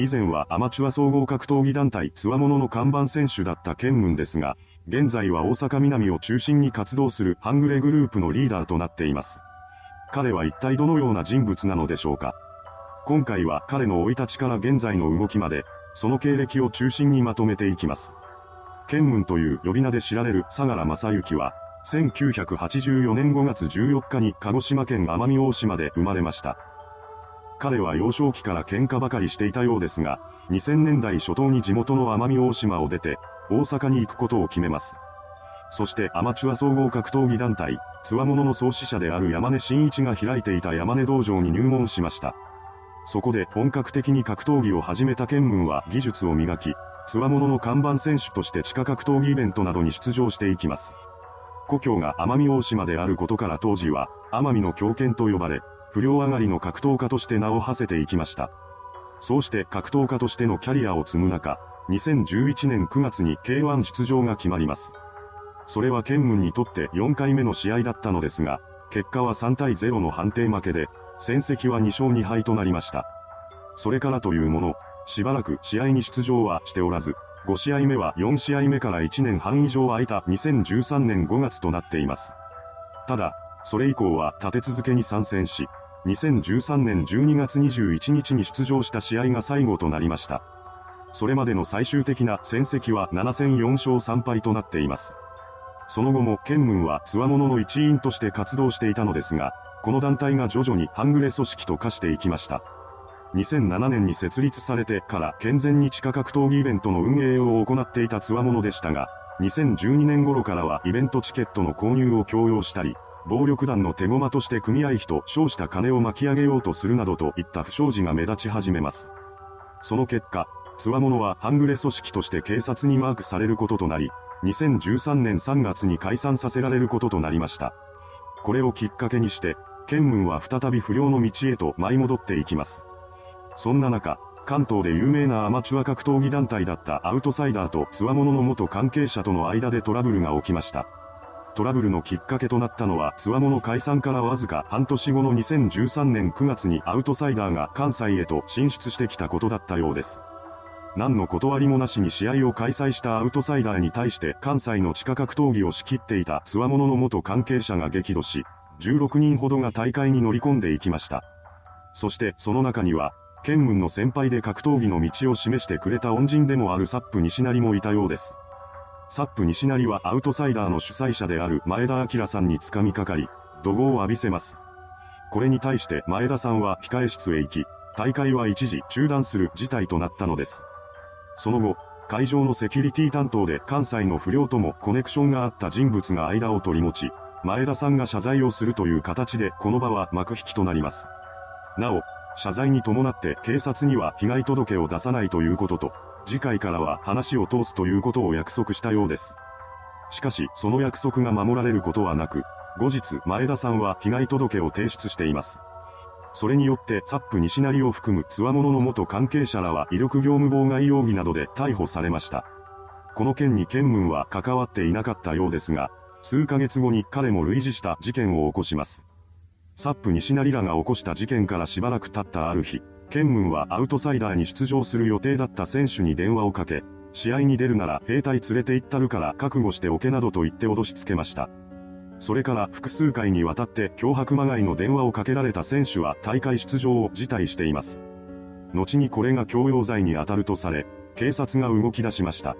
以前はアマチュア総合格闘技団体つわものの看板選手だったケンムンですが、現在は大阪南を中心に活動するハングレグループのリーダーとなっています。彼は一体どのような人物なのでしょうか今回は彼の生い立ちから現在の動きまで、その経歴を中心にまとめていきます。ケンムンという呼び名で知られる相良正幸は、1984年5月14日に鹿児島県奄美大島で生まれました。彼は幼少期から喧嘩ばかりしていたようですが、2000年代初頭に地元の奄美大島を出て、大阪に行くことを決めます。そしてアマチュア総合格闘技団体、つわものの創始者である山根真一が開いていた山根道場に入門しました。そこで本格的に格闘技を始めたケンムンは技術を磨き、つわものの看板選手として地下格闘技イベントなどに出場していきます。故郷が奄美大島であることから当時は、奄美の狂犬と呼ばれ、不良上がりの格闘家として名を馳せていきました。そうして格闘家としてのキャリアを積む中、2011年9月に K1 出場が決まります。それはケンムンにとって4回目の試合だったのですが、結果は3対0の判定負けで、戦績は2勝2敗となりました。それからというもの、しばらく試合に出場はしておらず、5試合目は4試合目から1年半以上空いた2013年5月となっています。ただ、それ以降は立て続けに参戦し、2013年12月21日に出場した試合が最後となりました。それまでの最終的な戦績は7戦4勝3敗となっています。その後もケンムンは強者の一員として活動していたのですが、この団体が徐々に半グレ組織と化していきました。2007年に設立されてから健全に地下格闘技イベントの運営を行っていた強者でしたが、2012年頃からはイベントチケットの購入を強要したり、暴力団の手駒として組合費と称した金を巻き上げようとするなどといった不祥事が目立ち始めます。その結果、強者は半グレ組織として警察にマークされることとなり、2013年3月に解散させられることとなりました。これをきっかけにして、ケンムンは再び不良の道へと舞い戻っていきます。そんな中、関東で有名なアマチュア格闘技団体だったアウトサイダーと強者の元関係者との間でトラブルが起きました。トラブルのきっかけとなったのは強者解散からわずか半年後の2013年9月にアウトサイダーが関西へと進出してきたことだったようです。何の断りもなしに試合を開催したアウトサイダーに対して関西の地下格闘技を仕切っていた強者のの元関係者が激怒し、16人ほどが大会に乗り込んでいきました。そしてその中には、剣門の先輩で格闘技の道を示してくれた恩人でもあるサップ西成もいたようです。サップ西成はアウトサイダーの主催者である前田明さんに掴みかかり、怒号を浴びせます。これに対して前田さんは控え室へ行き、大会は一時中断する事態となったのです。その後、会場のセキュリティ担当で関西の不良ともコネクションがあった人物が間を取り持ち、前田さんが謝罪をするという形でこの場は幕引きとなります。なお、謝罪に伴って警察には被害届を出さないということと、次回からは話を通すということを約束したようです。しかし、その約束が守られることはなく、後日、前田さんは被害届を提出しています。それによって、サップ西成を含む強者の元関係者らは威力業務妨害容疑などで逮捕されました。この件に県門は関わっていなかったようですが、数ヶ月後に彼も類似した事件を起こします。サップ西成らが起こした事件からしばらく経ったある日、ケンムンはアウトサイダーに出場する予定だった選手に電話をかけ、試合に出るなら兵隊連れて行ったるから覚悟しておけなどと言って脅しつけました。それから複数回にわたって脅迫まがいの電話をかけられた選手は大会出場を辞退しています。後にこれが強要罪に当たるとされ、警察が動き出しました。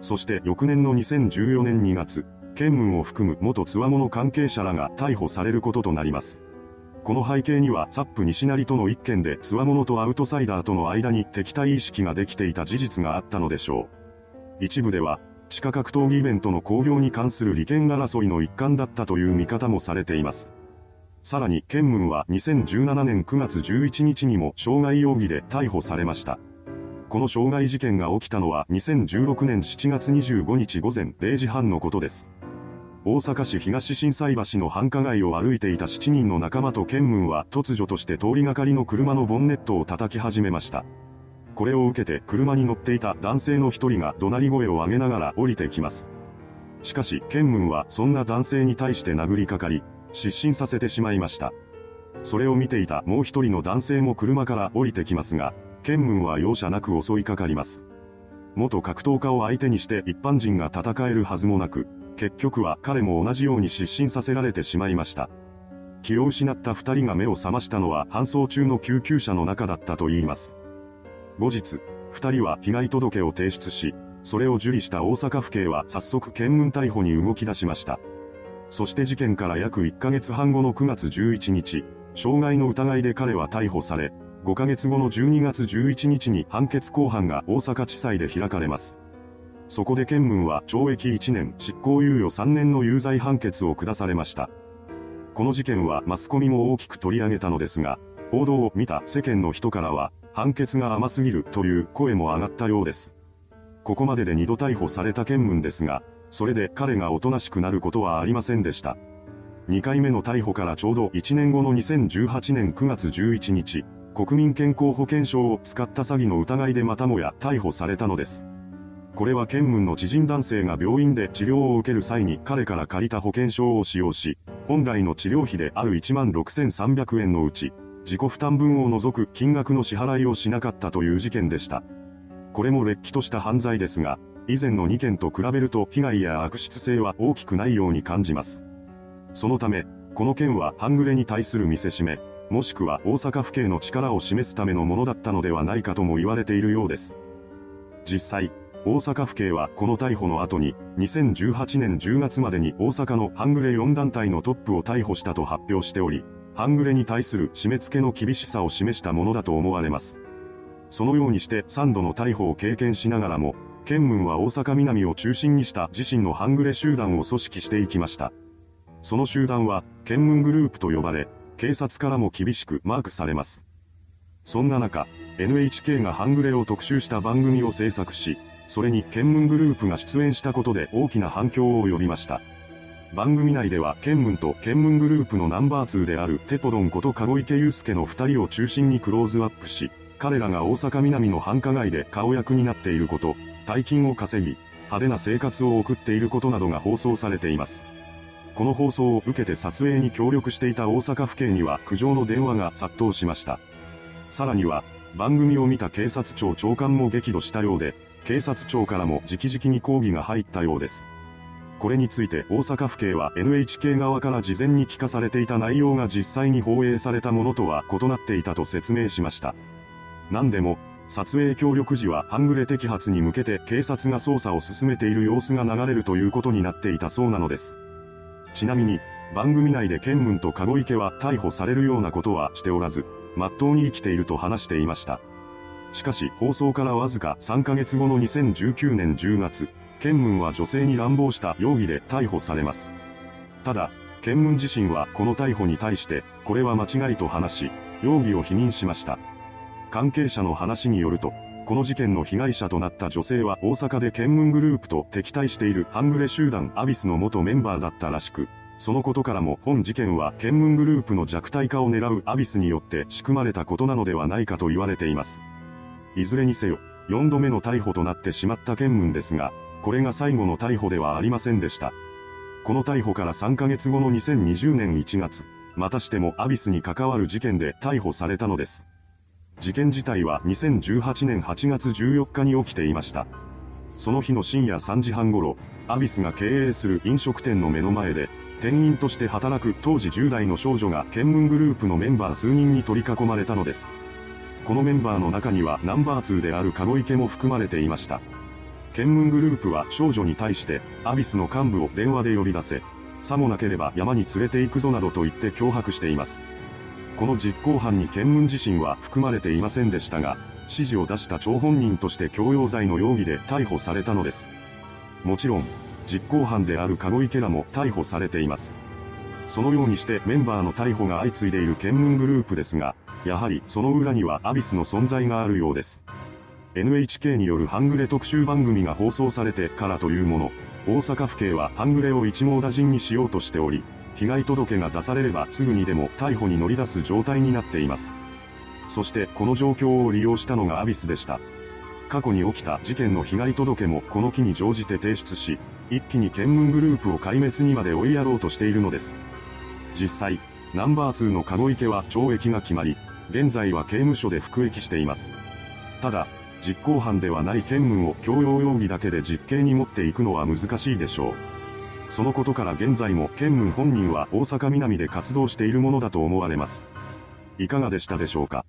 そして翌年の2014年2月、ケンムンを含む元強者関係者らが逮捕されることとなります。この背景にはサップ西成との一件で強者とアウトサイダーとの間に敵対意識ができていた事実があったのでしょう。一部では、地下格闘技イベントの興行に関する利権争いの一環だったという見方もされています。さらに、ケンムンは2017年9月11日にも傷害容疑で逮捕されました。この傷害事件が起きたのは2016年7月25日午前0時半のことです。大阪市東心斎橋の繁華街を歩いていた7人の仲間とケンムンは突如として通りがかりの車のボンネットを叩き始めました。これを受けて車に乗っていた男性の一人が怒鳴り声を上げながら降りてきます。しかし、ケンムンはそんな男性に対して殴りかかり、失神させてしまいました。それを見ていたもう一人の男性も車から降りてきますが、ケンムンは容赦なく襲いかかります。元格闘家を相手にして一般人が戦えるはずもなく、結局は彼も同じように失神させられてしまいました。気を失った二人が目を覚ましたのは搬送中の救急車の中だったと言います。後日、二人は被害届を提出し、それを受理した大阪府警は早速検問逮捕に動き出しました。そして事件から約1ヶ月半後の9月11日、傷害の疑いで彼は逮捕され、5ヶ月後の12月11日に判決公判が大阪地裁で開かれます。そこで検問は懲役1年執行猶予3年の有罪判決を下されました。この事件はマスコミも大きく取り上げたのですが、報道を見た世間の人からは、判決が甘すぎるという声も上がったようです。ここまでで2度逮捕された検問ですが、それで彼がおとなしくなることはありませんでした。2回目の逮捕からちょうど1年後の2018年9月11日、国民健康保険証を使った詐欺の疑いでまたもや逮捕されたのです。これは検問の知人男性が病院で治療を受ける際に彼から借りた保険証を使用し、本来の治療費である16,300円のうち、自己負担分を除く金額の支払いをしなかったという事件でした。これも劣気とした犯罪ですが、以前の2件と比べると被害や悪質性は大きくないように感じます。そのため、この件は半グレに対する見せしめ、もしくは大阪府警の力を示すためのものだったのではないかとも言われているようです。実際、大阪府警はこの逮捕の後に、2018年10月までに大阪の半グレ4団体のトップを逮捕したと発表しており、半グレに対する締め付けの厳しさを示したものだと思われます。そのようにして3度の逮捕を経験しながらも、ケンムンは大阪南を中心にした自身の半グレ集団を組織していきました。その集団は、ケンムングループと呼ばれ、警察からも厳しくマークされます。そんな中、NHK が半グレを特集した番組を制作し、それにケンムングループが出演したことで大きな反響を呼びました。番組内ではケンムンとケンムングループのナンバー2であるテポドンこと籠池祐介の二人を中心にクローズアップし、彼らが大阪南の繁華街で顔役になっていること、大金を稼ぎ、派手な生活を送っていることなどが放送されています。この放送を受けて撮影に協力していた大阪府警には苦情の電話が殺到しました。さらには、番組を見た警察庁長官も激怒したようで、警察庁からも直々に抗議が入ったようです。これについて大阪府警は NHK 側から事前に聞かされていた内容が実際に放映されたものとは異なっていたと説明しました。何でも、撮影協力時は半グレ摘発に向けて警察が捜査を進めている様子が流れるということになっていたそうなのです。ちなみに、番組内でケンムンと籠池は逮捕されるようなことはしておらず、真っ当に生きていると話していました。しかし放送からわずか3ヶ月後の2019年10月、ケンムンは女性に乱暴した容疑で逮捕されます。ただ、ケンムン自身はこの逮捕に対して、これは間違いと話し、容疑を否認しました。関係者の話によると、この事件の被害者となった女性は大阪でケンムングループと敵対しているハングレ集団アビスの元メンバーだったらしく、そのことからも本事件はケンムングループの弱体化を狙うアビスによって仕組まれたことなのではないかと言われています。いずれにせよ、4度目の逮捕となってしまったケンムンですが、これが最後の逮捕ではありませんでした。この逮捕から3ヶ月後の2020年1月、またしてもアビスに関わる事件で逮捕されたのです。事件自体は2018年8月14日に起きていました。その日の深夜3時半頃、アビスが経営する飲食店の目の前で、店員として働く当時10代の少女がケンムングループのメンバー数人に取り囲まれたのです。このメンバーの中にはナンバー2である籠池も含まれていました。ケンムングループは少女に対して、アビスの幹部を電話で呼び出せ、さもなければ山に連れて行くぞなどと言って脅迫しています。この実行犯に検問自身は含まれていませんでしたが、指示を出した張本人として強要罪の容疑で逮捕されたのです。もちろん、実行犯である籠池らも逮捕されています。そのようにしてメンバーの逮捕が相次いでいる検問グループですが、やはりその裏にはアビスの存在があるようです。NHK によるハングレ特集番組が放送されてからというもの、大阪府警はハングレを一網打尽にしようとしており、被害届が出されればすぐにでも逮捕に乗り出す状態になっています。そしてこの状況を利用したのがアビスでした。過去に起きた事件の被害届もこの機に乗じて提出し、一気に検問グループを壊滅にまで追いやろうとしているのです。実際、ナンバー2の籠池は懲役が決まり、現在は刑務所で服役しています。ただ、実行犯ではない兼務を強要容疑だけで実刑に持っていくのは難しいでしょう。そのことから現在も兼務本人は大阪南で活動しているものだと思われます。いかがでしたでしょうか？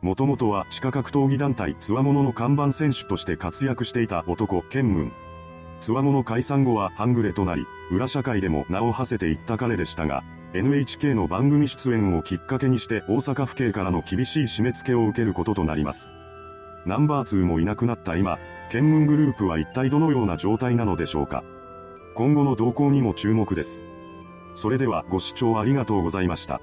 もともとは地下格闘技団体つわものの看板選手として活躍していた男、兼務。つわもの解散後は半グレとなり、裏社会でも名を馳せていった彼でしたが、NHK の番組出演をきっかけにして大阪府警からの厳しい締め付けを受けることとなります。ナンバー2もいなくなった今、ケンムングループは一体どのような状態なのでしょうか？今後の動向にも注目です。それではご視聴ありがとうございました。